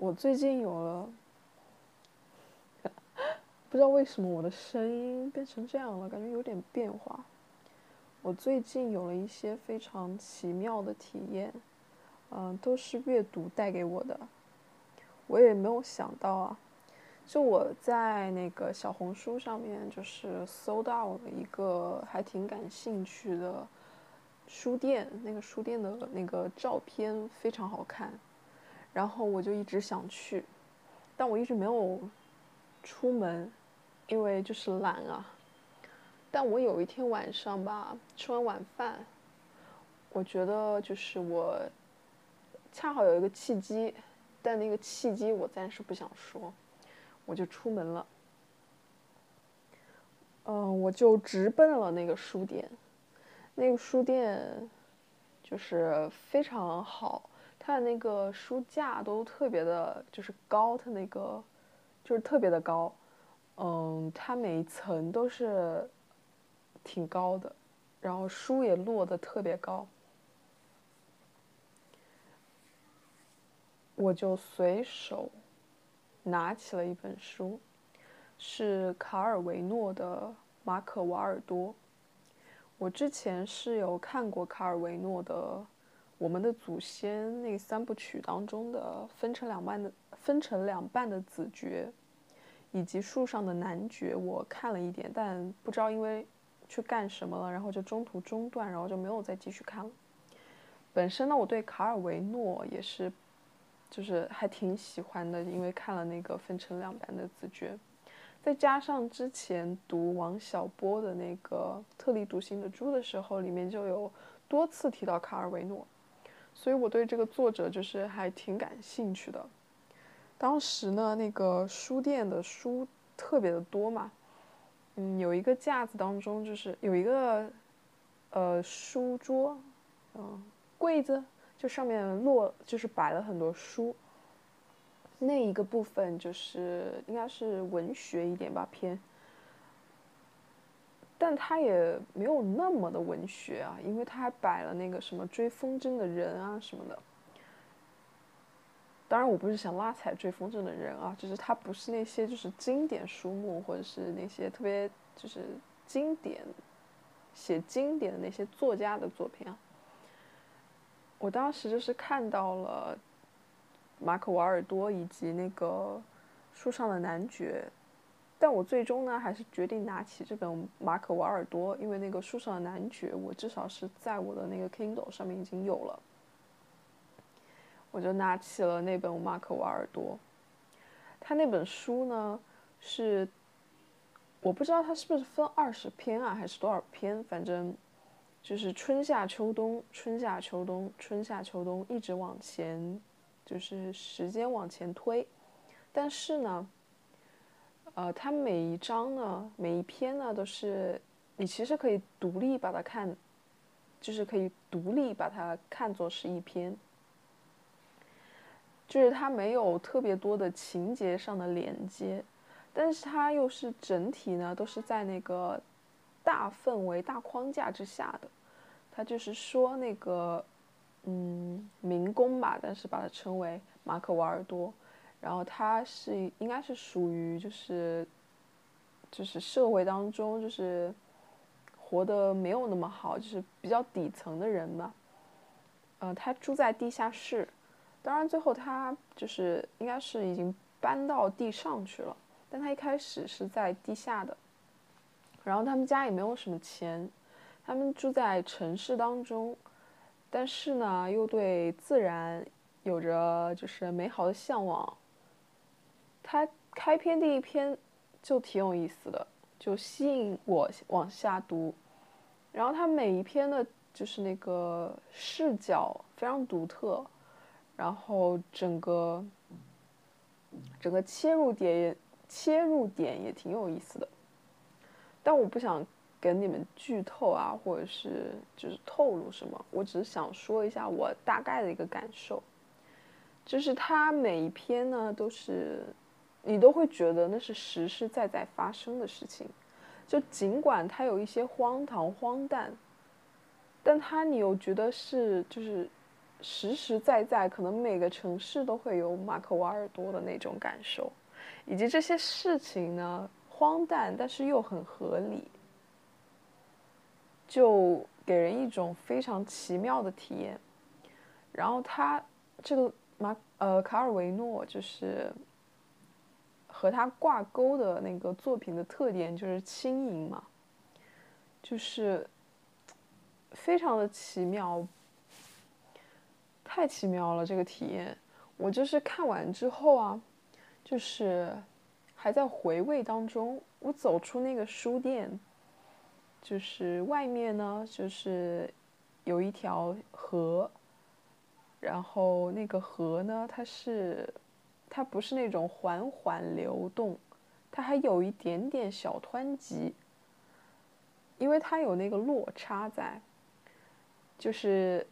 我最近有了，不知道为什么我的声音变成这样了，感觉有点变化。我最近有了一些非常奇妙的体验，嗯，都是阅读带给我的。我也没有想到啊，就我在那个小红书上面，就是搜到了一个还挺感兴趣的书店，那个书店的那个照片非常好看。然后我就一直想去，但我一直没有出门，因为就是懒啊。但我有一天晚上吧，吃完晚饭，我觉得就是我恰好有一个契机，但那个契机我暂时不想说，我就出门了。嗯，我就直奔了那个书店，那个书店就是非常好。它的那个书架都特别的，就是高，它那个就是特别的高，嗯，它每一层都是挺高的，然后书也摞的特别高，我就随手拿起了一本书，是卡尔维诺的《马可·瓦尔多》。我之前是有看过卡尔维诺的。我们的祖先那三部曲当中的分成两半的分成两半的子爵，以及树上的男爵，我看了一点，但不知道因为去干什么了，然后就中途中断，然后就没有再继续看了。本身呢，我对卡尔维诺也是，就是还挺喜欢的，因为看了那个分成两半的子爵，再加上之前读王小波的那个《特立独行的猪》的时候，里面就有多次提到卡尔维诺。所以我对这个作者就是还挺感兴趣的。当时呢，那个书店的书特别的多嘛，嗯，有一个架子当中就是有一个，呃，书桌，嗯，柜子，就上面落就是摆了很多书。那一个部分就是应该是文学一点吧偏。但他也没有那么的文学啊，因为他还摆了那个什么追风筝的人啊什么的。当然，我不是想拉踩追风筝的人啊，就是他不是那些就是经典书目，或者是那些特别就是经典写经典的那些作家的作品啊。我当时就是看到了马可·瓦尔多以及那个树上的男爵。但我最终呢，还是决定拿起这本《马可·瓦尔多》，因为那个书上的男爵，我至少是在我的那个 Kindle 上面已经有了。我就拿起了那本《马可·瓦尔多》。他那本书呢，是我不知道他是不是分二十篇啊，还是多少篇？反正就是春夏秋冬，春夏秋冬，春夏秋冬，一直往前，就是时间往前推。但是呢。呃，它每一章呢，每一篇呢，都是你其实可以独立把它看，就是可以独立把它看作是一篇，就是它没有特别多的情节上的连接，但是它又是整体呢，都是在那个大氛围、大框架之下的。它就是说那个，嗯，民工吧，但是把它称为马可·瓦尔多。然后他是应该是属于就是就是社会当中就是活得没有那么好，就是比较底层的人嘛。呃，他住在地下室，当然最后他就是应该是已经搬到地上去了，但他一开始是在地下的。然后他们家也没有什么钱，他们住在城市当中，但是呢又对自然有着就是美好的向往。他开篇第一篇就挺有意思的，就吸引我往下读。然后他每一篇的，就是那个视角非常独特，然后整个整个切入点切入点也挺有意思的。但我不想跟你们剧透啊，或者是就是透露什么，我只是想说一下我大概的一个感受，就是他每一篇呢都是。你都会觉得那是实实在在发生的事情，就尽管它有一些荒唐荒诞，但它你又觉得是就是实实在在，可能每个城市都会有马可瓦尔多的那种感受，以及这些事情呢，荒诞但是又很合理，就给人一种非常奇妙的体验。然后他这个马呃卡尔维诺就是和他挂钩的那个作品的特点就是轻盈嘛，就是非常的奇妙。太奇妙了，这个体验，我就是看完之后啊，就是还在回味当中。我走出那个书店，就是外面呢，就是有一条河，然后那个河呢，它是它不是那种缓缓流动，它还有一点点小湍急，因为它有那个落差在，就是。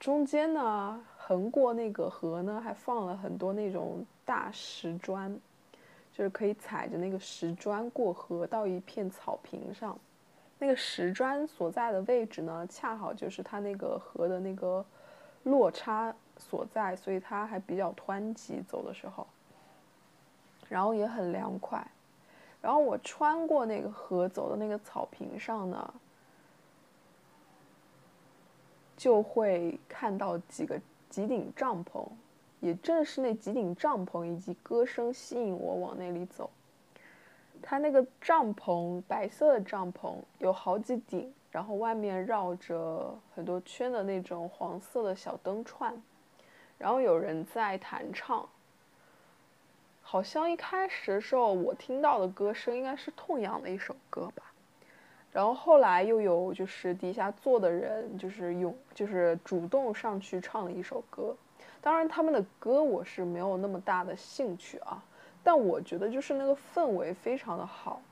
中间呢，横过那个河呢，还放了很多那种大石砖，就是可以踩着那个石砖过河到一片草坪上。那个石砖所在的位置呢，恰好就是它那个河的那个落差所在，所以它还比较湍急，走的时候，然后也很凉快。然后我穿过那个河，走的那个草坪上呢。就会看到几个几顶帐篷，也正是那几顶帐篷以及歌声吸引我往那里走。它那个帐篷，白色的帐篷有好几顶，然后外面绕着很多圈的那种黄色的小灯串，然后有人在弹唱。好像一开始的时候我听到的歌声应该是痛仰的一首歌吧。然后后来又有就是底下坐的人，就是用，就是主动上去唱了一首歌。当然他们的歌我是没有那么大的兴趣啊，但我觉得就是那个氛围非常的好，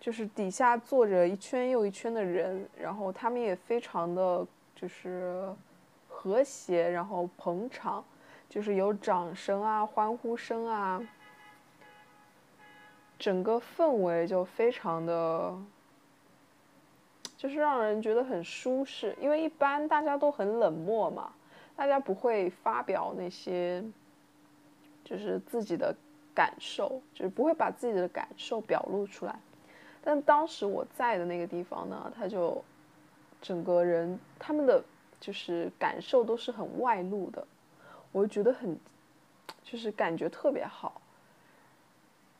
就是底下坐着一圈又一圈的人，然后他们也非常的就是和谐，然后捧场，就是有掌声啊、欢呼声啊，整个氛围就非常的。就是让人觉得很舒适，因为一般大家都很冷漠嘛，大家不会发表那些，就是自己的感受，就是不会把自己的感受表露出来。但当时我在的那个地方呢，他就整个人他们的就是感受都是很外露的，我就觉得很，就是感觉特别好。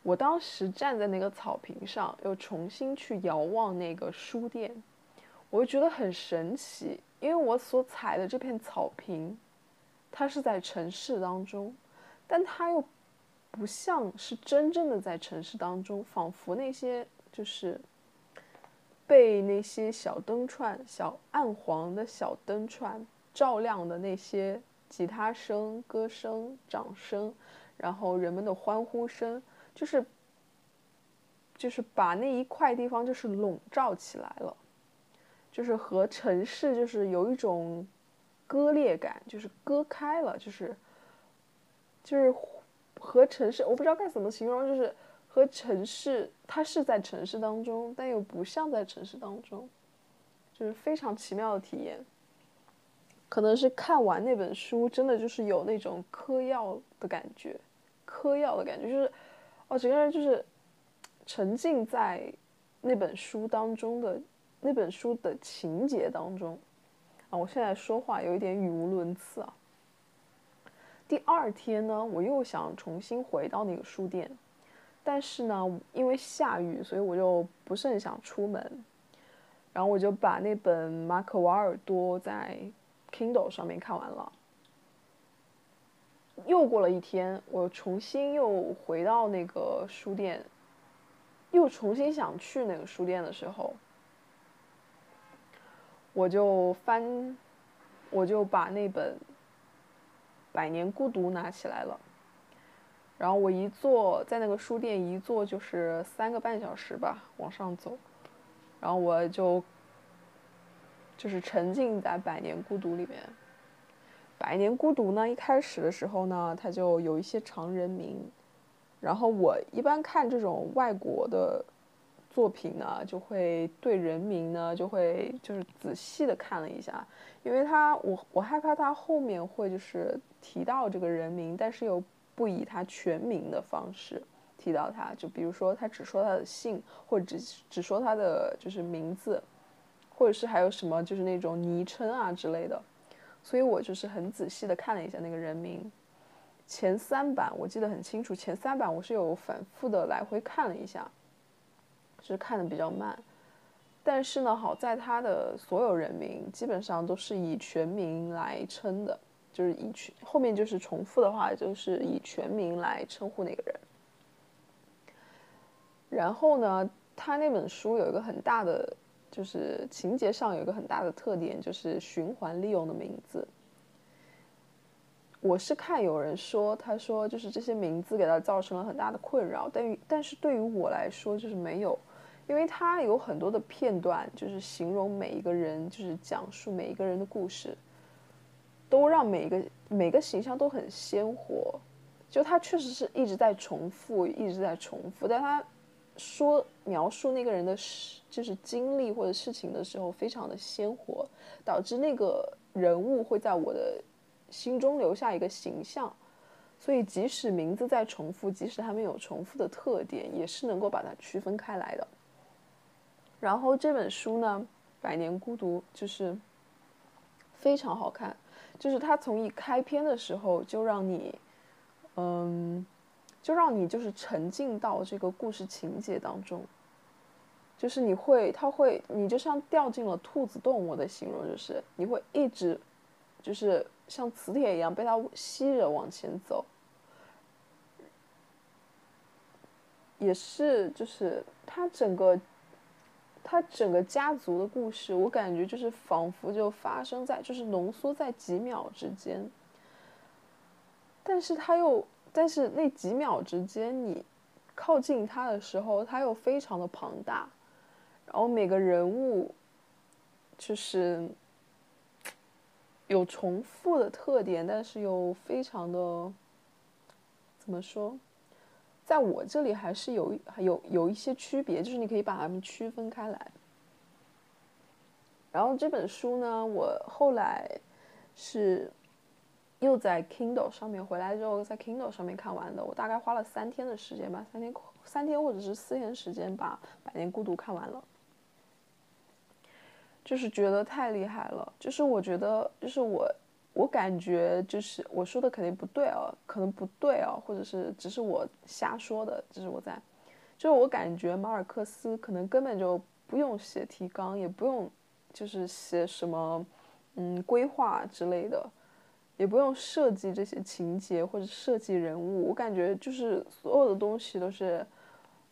我当时站在那个草坪上，又重新去遥望那个书店。我就觉得很神奇，因为我所踩的这片草坪，它是在城市当中，但它又不像是真正的在城市当中，仿佛那些就是被那些小灯串、小暗黄的小灯串照亮的那些吉他声、歌声、掌声，然后人们的欢呼声，就是就是把那一块地方就是笼罩起来了。就是和城市就是有一种割裂感，就是割开了，就是就是和城市，我不知道该怎么形容，就是和城市，它是在城市当中，但又不像在城市当中，就是非常奇妙的体验。可能是看完那本书，真的就是有那种嗑药的感觉，嗑药的感觉，就是哦，整个人就是沉浸在那本书当中的。那本书的情节当中，啊，我现在说话有一点语无伦次啊。第二天呢，我又想重新回到那个书店，但是呢，因为下雨，所以我就不是很想出门。然后我就把那本马可瓦尔多在 Kindle 上面看完了。又过了一天，我重新又回到那个书店，又重新想去那个书店的时候。我就翻，我就把那本《百年孤独》拿起来了，然后我一坐在那个书店一坐就是三个半小时吧，往上走，然后我就就是沉浸在《百年孤独》里面。《百年孤独》呢，一开始的时候呢，它就有一些长人名，然后我一般看这种外国的作品呢，就会对人名呢，就会就是仔细的看了一下，因为他我我害怕他后面会就是提到这个人名，但是又不以他全名的方式提到他，就比如说他只说他的姓，或者只只说他的就是名字，或者是还有什么就是那种昵称啊之类的，所以我就是很仔细的看了一下那个人名。前三版我记得很清楚，前三版我是有反复的来回看了一下，就是看的比较慢，但是呢，好在他的所有人名基本上都是以全名来称的，就是以全后面就是重复的话，就是以全名来称呼那个人。然后呢，他那本书有一个很大的，就是情节上有一个很大的特点，就是循环利用的名字。我是看有人说，他说就是这些名字给他造成了很大的困扰，但但是对于我来说就是没有，因为他有很多的片段，就是形容每一个人，就是讲述每一个人的故事，都让每一个每个形象都很鲜活，就他确实是一直在重复，一直在重复，但他说描述那个人的事，就是经历或者事情的时候，非常的鲜活，导致那个人物会在我的。心中留下一个形象，所以即使名字在重复，即使他们有重复的特点，也是能够把它区分开来的。然后这本书呢，《百年孤独》就是非常好看，就是它从一开篇的时候就让你，嗯，就让你就是沉浸到这个故事情节当中，就是你会，它会，你就像掉进了兔子洞。我的形容就是你会一直，就是。像磁铁一样被他吸着往前走，也是就是他整个，他整个家族的故事，我感觉就是仿佛就发生在就是浓缩在几秒之间，但是他又但是那几秒之间你靠近他的时候，他又非常的庞大，然后每个人物就是。有重复的特点，但是又非常的怎么说，在我这里还是有有有一些区别，就是你可以把它们区分开来。然后这本书呢，我后来是又在 Kindle 上面回来之后，在 Kindle 上面看完的。我大概花了三天的时间吧，三天三天或者是四天时间把《百年孤独》看完了。就是觉得太厉害了，就是我觉得，就是我，我感觉就是我说的肯定不对哦，可能不对哦，或者是只是我瞎说的，就是我在，就是我感觉马尔克斯可能根本就不用写提纲，也不用就是写什么嗯规划之类的，也不用设计这些情节或者设计人物，我感觉就是所有的东西都是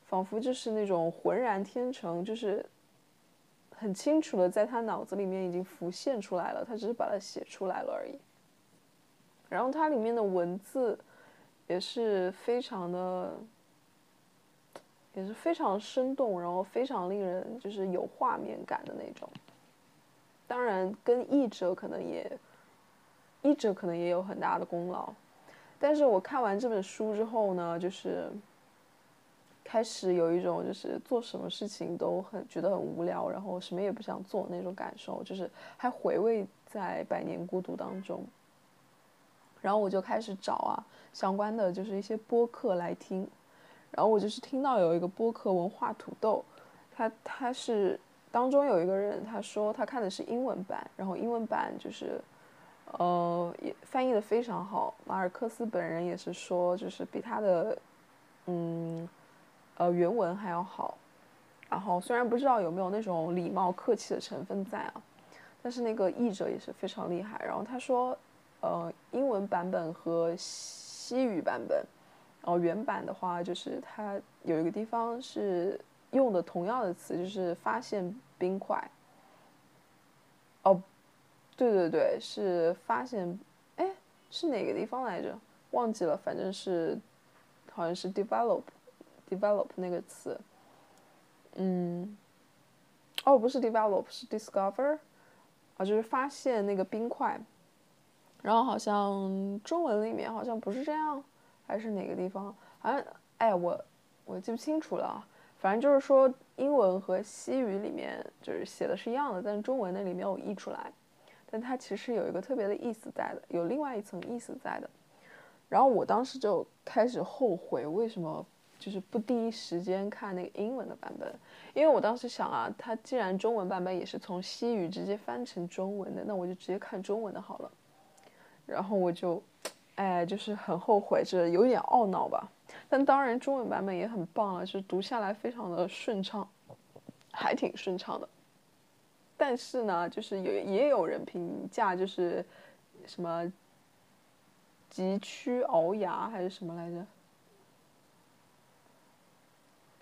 仿佛就是那种浑然天成，就是。很清楚的，在他脑子里面已经浮现出来了，他只是把它写出来了而已。然后它里面的文字也是非常的，也是非常生动，然后非常令人就是有画面感的那种。当然，跟译者可能也，译者可能也有很大的功劳。但是我看完这本书之后呢，就是。开始有一种就是做什么事情都很觉得很无聊，然后什么也不想做那种感受，就是还回味在《百年孤独》当中。然后我就开始找啊相关的就是一些播客来听，然后我就是听到有一个播客文化土豆，他他是当中有一个人他说他看的是英文版，然后英文版就是呃也翻译的非常好，马尔克斯本人也是说就是比他的嗯。呃，原文还要好，然后虽然不知道有没有那种礼貌客气的成分在啊，但是那个译者也是非常厉害。然后他说，呃，英文版本和西语版本，然后原版的话，就是它有一个地方是用的同样的词，就是发现冰块。哦，对对对，是发现，哎，是哪个地方来着？忘记了，反正是，好像是 develop。Develop 那个词，嗯，哦，不是 develop，是 discover，啊，就是发现那个冰块。然后好像中文里面好像不是这样，还是哪个地方？好像，哎，我我记不清楚了。反正就是说英文和西语里面就是写的是一样的，但是中文那里没有译出来，但它其实有一个特别的意思在的，有另外一层意思在的。然后我当时就开始后悔，为什么就是不第一时间看那个英文的版本？因为我当时想啊，它既然中文版本也是从西语直接翻成中文的，那我就直接看中文的好了。然后我就，哎，就是很后悔，这有点懊恼吧。但当然，中文版本也很棒了，就读下来非常的顺畅，还挺顺畅的。但是呢，就是有也有人评价，就是什么。急趋鳌牙还是什么来着？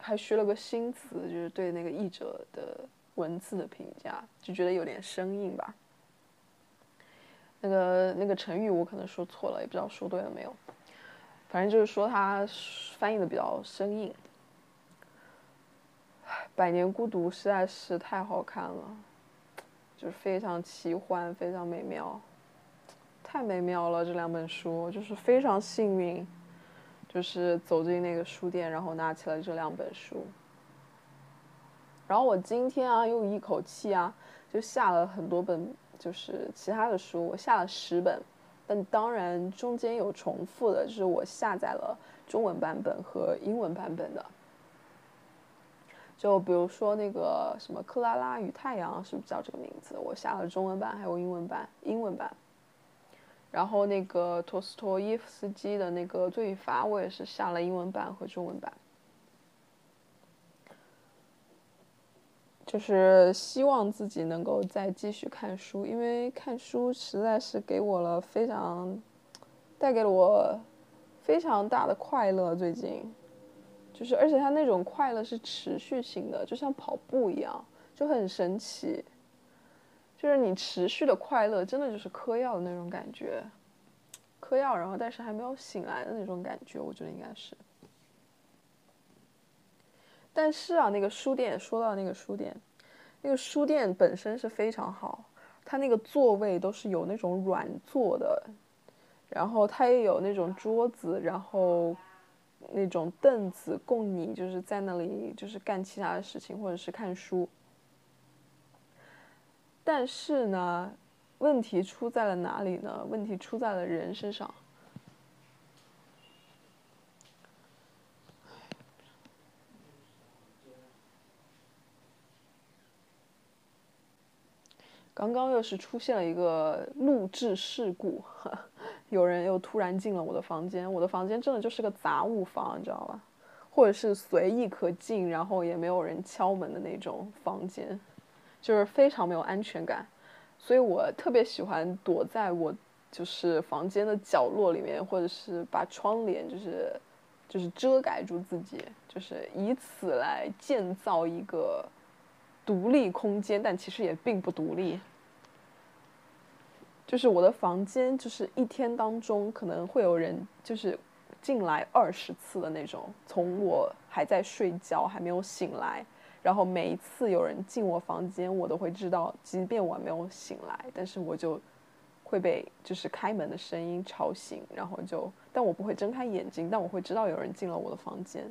还学了个新词，就是对那个译者的文字的评价，就觉得有点生硬吧。那个那个成语我可能说错了，也不知道说对了没有。反正就是说他翻译的比较生硬。《百年孤独》实在是太好看了，就是非常奇幻，非常美妙。太美妙了，这两本书就是非常幸运，就是走进那个书店，然后拿起了这两本书。然后我今天啊，又一口气啊，就下了很多本，就是其他的书，我下了十本，但当然中间有重复的，就是我下载了中文版本和英文版本的。就比如说那个什么《克拉拉与太阳》，是不是叫这个名字？我下了中文版，还有英文版，英文版。然后那个托斯托耶夫斯基的那个《罪与罚》，我也是下了英文版和中文版，就是希望自己能够再继续看书，因为看书实在是给我了非常，带给了我非常大的快乐。最近，就是而且它那种快乐是持续性的，就像跑步一样，就很神奇。就是你持续的快乐，真的就是嗑药的那种感觉，嗑药，然后但是还没有醒来的那种感觉，我觉得应该是。但是啊，那个书店说到那个书店，那个书店本身是非常好，它那个座位都是有那种软座的，然后它也有那种桌子，然后那种凳子供你就是在那里就是干其他的事情或者是看书。但是呢，问题出在了哪里呢？问题出在了人身上。刚刚又是出现了一个录制事故，有人又突然进了我的房间。我的房间真的就是个杂物房，你知道吧？或者是随意可进，然后也没有人敲门的那种房间。就是非常没有安全感，所以我特别喜欢躲在我就是房间的角落里面，或者是把窗帘就是就是遮盖住自己，就是以此来建造一个独立空间，但其实也并不独立。就是我的房间，就是一天当中可能会有人就是进来二十次的那种，从我还在睡觉还没有醒来。然后每一次有人进我房间，我都会知道，即便我没有醒来，但是我就会被就是开门的声音吵醒，然后就，但我不会睁开眼睛，但我会知道有人进了我的房间。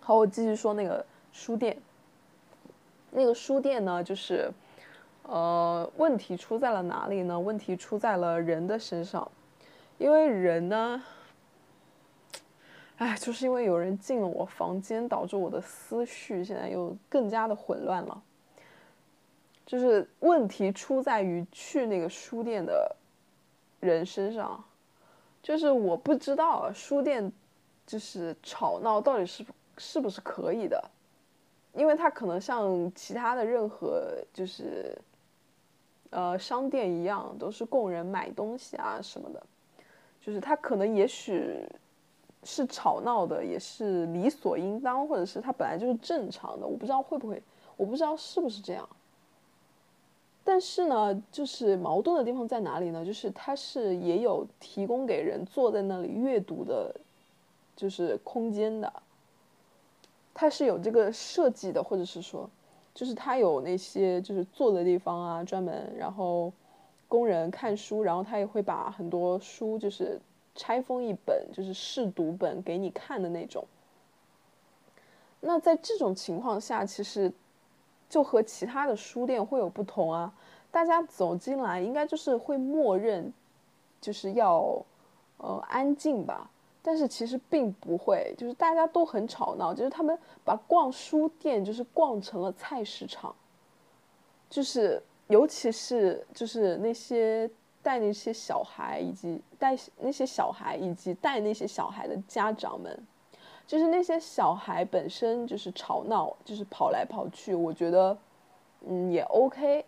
好，我继续说那个书店。那个书店呢，就是，呃，问题出在了哪里呢？问题出在了人的身上，因为人呢。哎，就是因为有人进了我房间，导致我的思绪现在又更加的混乱了。就是问题出在于去那个书店的人身上，就是我不知道书店就是吵闹到底是是不是可以的，因为它可能像其他的任何就是呃商店一样，都是供人买东西啊什么的，就是它可能也许。是吵闹的，也是理所应当，或者是它本来就是正常的。我不知道会不会，我不知道是不是这样。但是呢，就是矛盾的地方在哪里呢？就是它是也有提供给人坐在那里阅读的，就是空间的。它是有这个设计的，或者是说，就是它有那些就是坐的地方啊，专门然后工人看书，然后他也会把很多书就是。拆封一本就是试读本给你看的那种，那在这种情况下，其实就和其他的书店会有不同啊。大家走进来，应该就是会默认就是要呃安静吧。但是其实并不会，就是大家都很吵闹，就是他们把逛书店就是逛成了菜市场，就是尤其是就是那些带那些小孩以及带那些小孩以及带那些小孩的家长们，就是那些小孩本身就是吵闹，就是跑来跑去，我觉得嗯也 OK，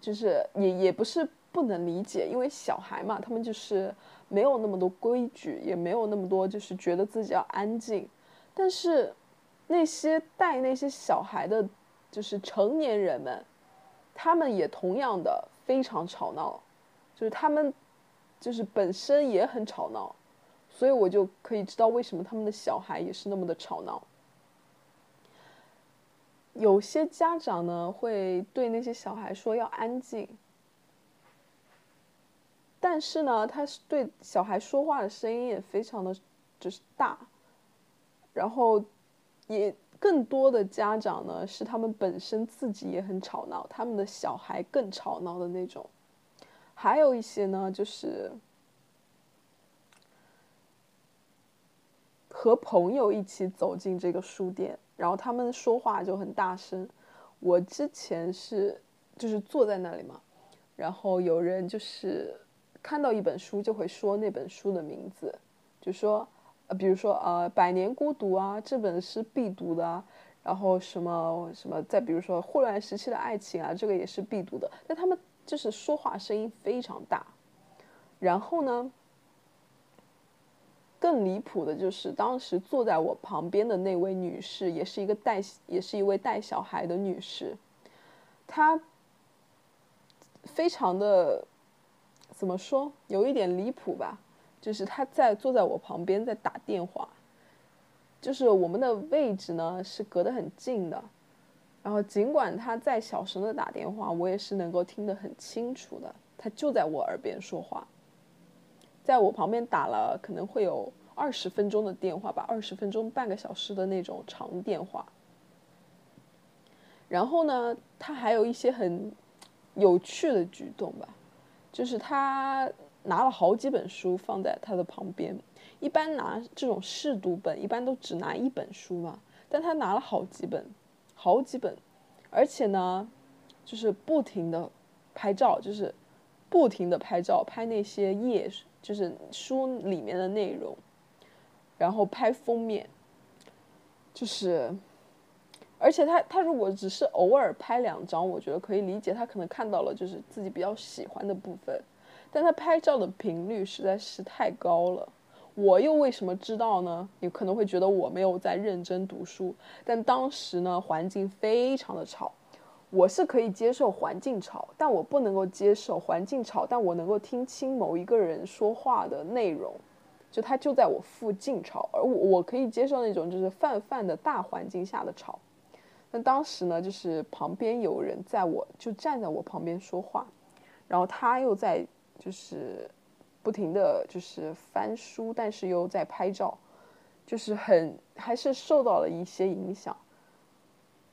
就是也也不是不能理解，因为小孩嘛，他们就是。没有那么多规矩，也没有那么多，就是觉得自己要安静。但是，那些带那些小孩的，就是成年人们，他们也同样的非常吵闹，就是他们，就是本身也很吵闹，所以我就可以知道为什么他们的小孩也是那么的吵闹。有些家长呢，会对那些小孩说要安静。但是呢，他是对小孩说话的声音也非常的，就是大，然后，也更多的家长呢是他们本身自己也很吵闹，他们的小孩更吵闹的那种，还有一些呢就是和朋友一起走进这个书店，然后他们说话就很大声。我之前是就是坐在那里嘛，然后有人就是。看到一本书就会说那本书的名字，就说，呃，比如说呃，《百年孤独》啊，这本是必读的，然后什么什么，再比如说《霍乱时期的爱情》啊，这个也是必读的。但他们就是说话声音非常大，然后呢，更离谱的就是当时坐在我旁边的那位女士，也是一个带，也是一位带小孩的女士，她非常的。怎么说？有一点离谱吧，就是他在坐在我旁边在打电话，就是我们的位置呢是隔得很近的，然后尽管他在小声的打电话，我也是能够听得很清楚的。他就在我耳边说话，在我旁边打了可能会有二十分钟的电话吧，二十分钟半个小时的那种长电话。然后呢，他还有一些很有趣的举动吧。就是他拿了好几本书放在他的旁边，一般拿这种试读本，一般都只拿一本书嘛。但他拿了好几本，好几本，而且呢，就是不停的拍照，就是不停的拍照，拍那些页，就是书里面的内容，然后拍封面，就是。而且他他如果只是偶尔拍两张，我觉得可以理解，他可能看到了就是自己比较喜欢的部分，但他拍照的频率实在是太高了。我又为什么知道呢？你可能会觉得我没有在认真读书，但当时呢环境非常的吵，我是可以接受环境吵，但我不能够接受环境吵，但我能够听清某一个人说话的内容，就他就在我附近吵，而我我可以接受那种就是泛泛的大环境下的吵。那当时呢，就是旁边有人在我就站在我旁边说话，然后他又在就是不停的就是翻书，但是又在拍照，就是很还是受到了一些影响。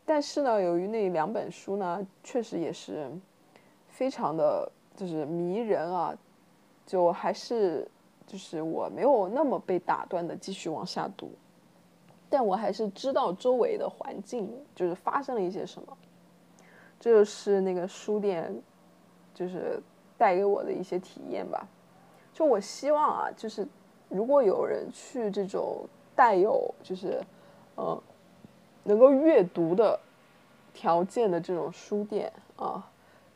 但是呢，由于那两本书呢，确实也是非常的就是迷人啊，就还是就是我没有那么被打断的继续往下读。但我还是知道周围的环境就是发生了一些什么，这就是那个书店，就是带给我的一些体验吧。就我希望啊，就是如果有人去这种带有就是嗯能够阅读的条件的这种书店啊，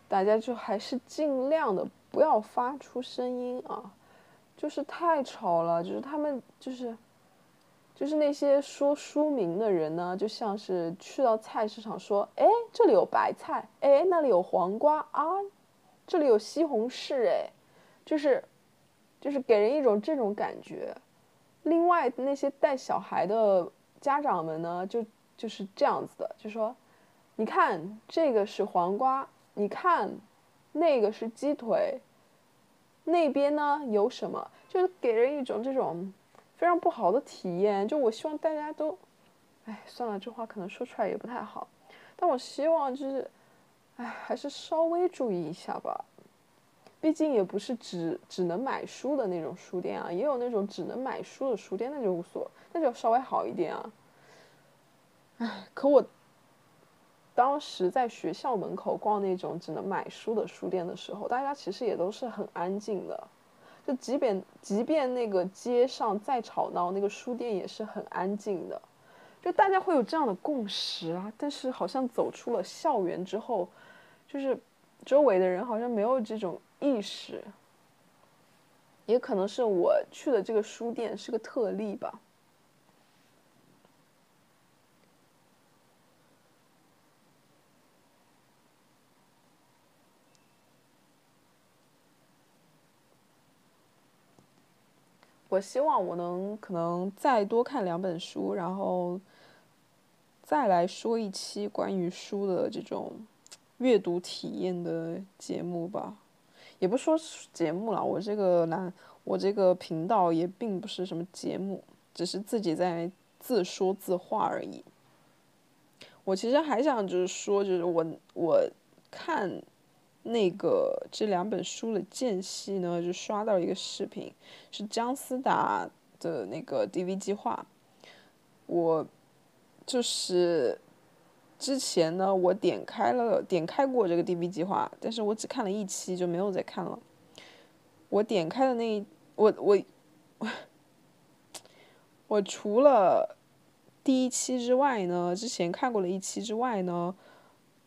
大家就还是尽量的不要发出声音啊，就是太吵了，就是他们就是。就是那些说书名的人呢，就像是去到菜市场说：“哎，这里有白菜，哎，那里有黄瓜啊，这里有西红柿，哎，就是，就是给人一种这种感觉。另外，那些带小孩的家长们呢，就就是这样子的，就说：你看这个是黄瓜，你看那个是鸡腿，那边呢有什么？就是给人一种这种。”非常不好的体验，就我希望大家都，哎，算了，这话可能说出来也不太好，但我希望就是，哎，还是稍微注意一下吧。毕竟也不是只只能买书的那种书店啊，也有那种只能买书的书店，那就无所，那就稍微好一点啊。唉，可我当时在学校门口逛那种只能买书的书店的时候，大家其实也都是很安静的，就即便即便那个街上再吵闹，那个书店也是很安静的，就大家会有这样的共识啊。但是好像走出了校园之后，就是周围的人好像没有这种。意识，也可能是我去的这个书店是个特例吧。我希望我能可能再多看两本书，然后再来说一期关于书的这种阅读体验的节目吧。也不说节目了，我这个栏，我这个频道也并不是什么节目，只是自己在自说自话而已。我其实还想就是说，就是我我看那个这两本书的间隙呢，就刷到一个视频，是姜思达的那个 DV 计划，我就是。之前呢，我点开了点开过这个 DV 计划，但是我只看了一期就没有再看了。我点开的那一我我我除了第一期之外呢，之前看过了一期之外呢，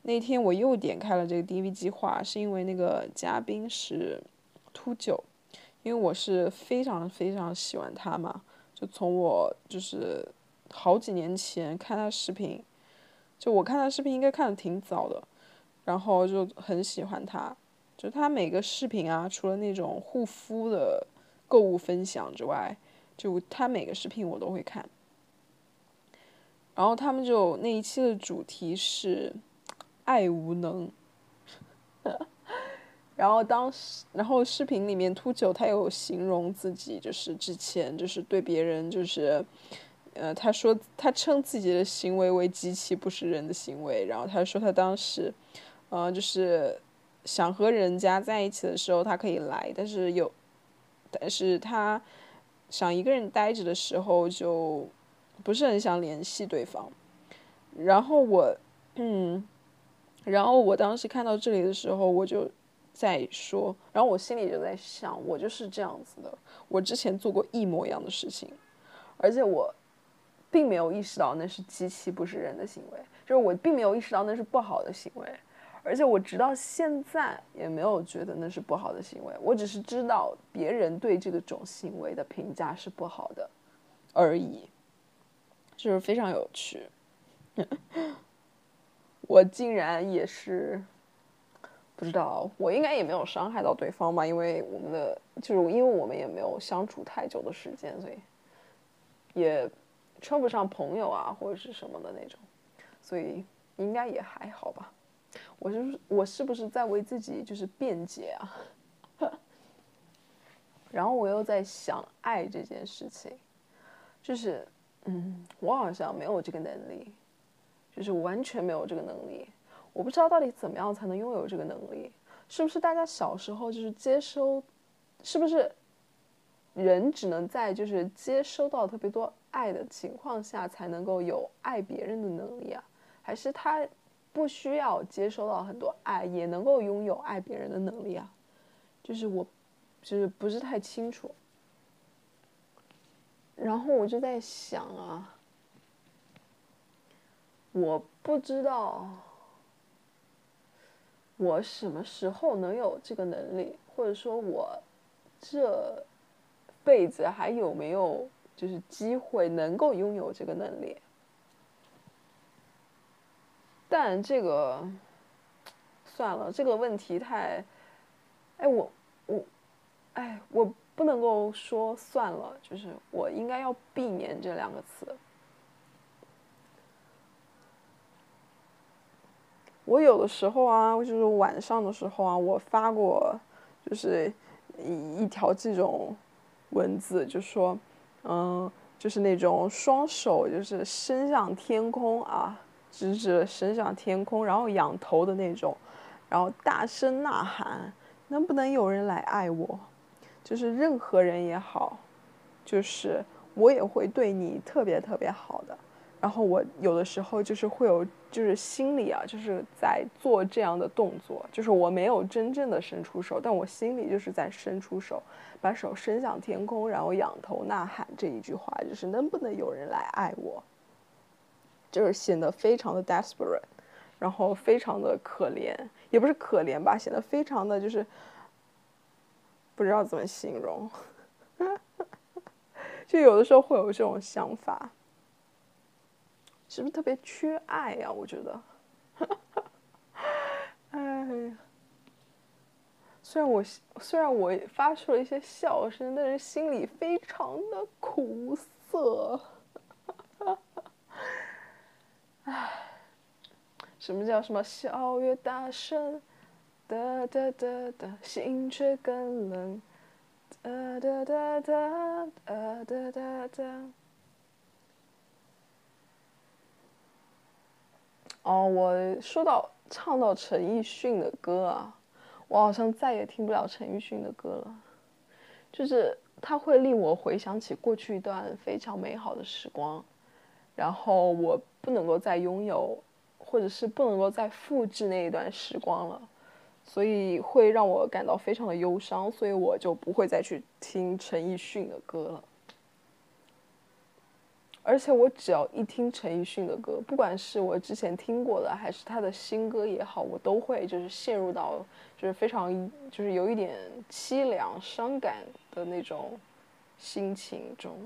那天我又点开了这个 DV 计划，是因为那个嘉宾是秃九，因为我是非常非常喜欢他嘛，就从我就是好几年前看他视频。就我看他视频应该看的挺早的，然后就很喜欢他，就他每个视频啊，除了那种护肤的购物分享之外，就他每个视频我都会看。然后他们就那一期的主题是爱无能，然后当时，然后视频里面秃九他有形容自己，就是之前就是对别人就是。呃，他说他称自己的行为为极其，不是人的行为。然后他说他当时，呃，就是想和人家在一起的时候，他可以来，但是有，但是他想一个人待着的时候，就不是很想联系对方。然后我，嗯，然后我当时看到这里的时候，我就在说，然后我心里就在想，我就是这样子的，我之前做过一模一样的事情，而且我。并没有意识到那是机器不是人的行为，就是我并没有意识到那是不好的行为，而且我直到现在也没有觉得那是不好的行为，我只是知道别人对这个种行为的评价是不好的而已，就是非常有趣。我竟然也是不知道，我应该也没有伤害到对方吧，因为我们的就是因为我们也没有相处太久的时间，所以也。称不上朋友啊，或者是什么的那种，所以应该也还好吧。我就是我是不是在为自己就是辩解啊？然后我又在想爱这件事情，就是嗯，我好像没有这个能力，就是完全没有这个能力。我不知道到底怎么样才能拥有这个能力？是不是大家小时候就是接收？是不是人只能在就是接收到特别多？爱的情况下才能够有爱别人的能力啊？还是他不需要接收到很多爱也能够拥有爱别人的能力啊？就是我，就是不是太清楚。然后我就在想啊，我不知道我什么时候能有这个能力，或者说我这辈子还有没有？就是机会能够拥有这个能力，但这个算了，这个问题太……哎，我我，哎，我不能够说算了，就是我应该要避免这两个词。我有的时候啊，就是晚上的时候啊，我发过就是一一条这种文字，就说。嗯，就是那种双手就是伸向天空啊，直直伸向天空，然后仰头的那种，然后大声呐喊：“能不能有人来爱我？”就是任何人也好，就是我也会对你特别特别好的。然后我有的时候就是会有，就是心里啊，就是在做这样的动作，就是我没有真正的伸出手，但我心里就是在伸出手，把手伸向天空，然后仰头呐喊这一句话，就是能不能有人来爱我？就是显得非常的 desperate，然后非常的可怜，也不是可怜吧，显得非常的就是不知道怎么形容，就有的时候会有这种想法。是不是特别缺爱呀？我觉得，哎呀，虽然我虽然我发出了一些笑声，但是心里非常的苦涩。哎，什么叫什么笑越大声，哒哒哒哒，心却更冷，哒哒哒哒哒哒哒哒。哦，我说到唱到陈奕迅的歌啊，我好像再也听不了陈奕迅的歌了，就是他会令我回想起过去一段非常美好的时光，然后我不能够再拥有，或者是不能够再复制那一段时光了，所以会让我感到非常的忧伤，所以我就不会再去听陈奕迅的歌了。而且我只要一听陈奕迅的歌，不管是我之前听过的，还是他的新歌也好，我都会就是陷入到就是非常就是有一点凄凉伤感的那种心情中，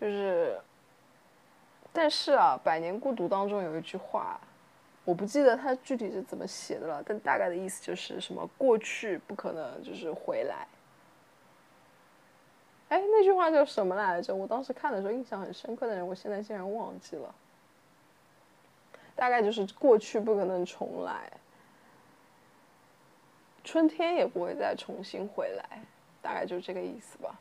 就是，但是啊，《百年孤独》当中有一句话，我不记得它具体是怎么写的了，但大概的意思就是什么过去不可能就是回来。哎，那句话叫什么来着？我当时看的时候印象很深刻的人，我现在竟然忘记了。大概就是过去不可能重来，春天也不会再重新回来，大概就是这个意思吧。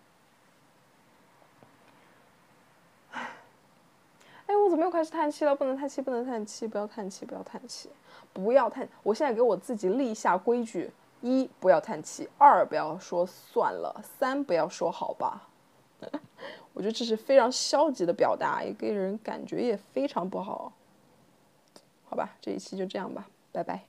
哎，我怎么又开始叹气了？不能叹气，不能叹气，不要叹气，不要叹气，不要叹！我现在给我自己立下规矩。一不要叹气，二不要说算了，三不要说好吧。我觉得这是非常消极的表达，也给人感觉也非常不好。好吧，这一期就这样吧，拜拜。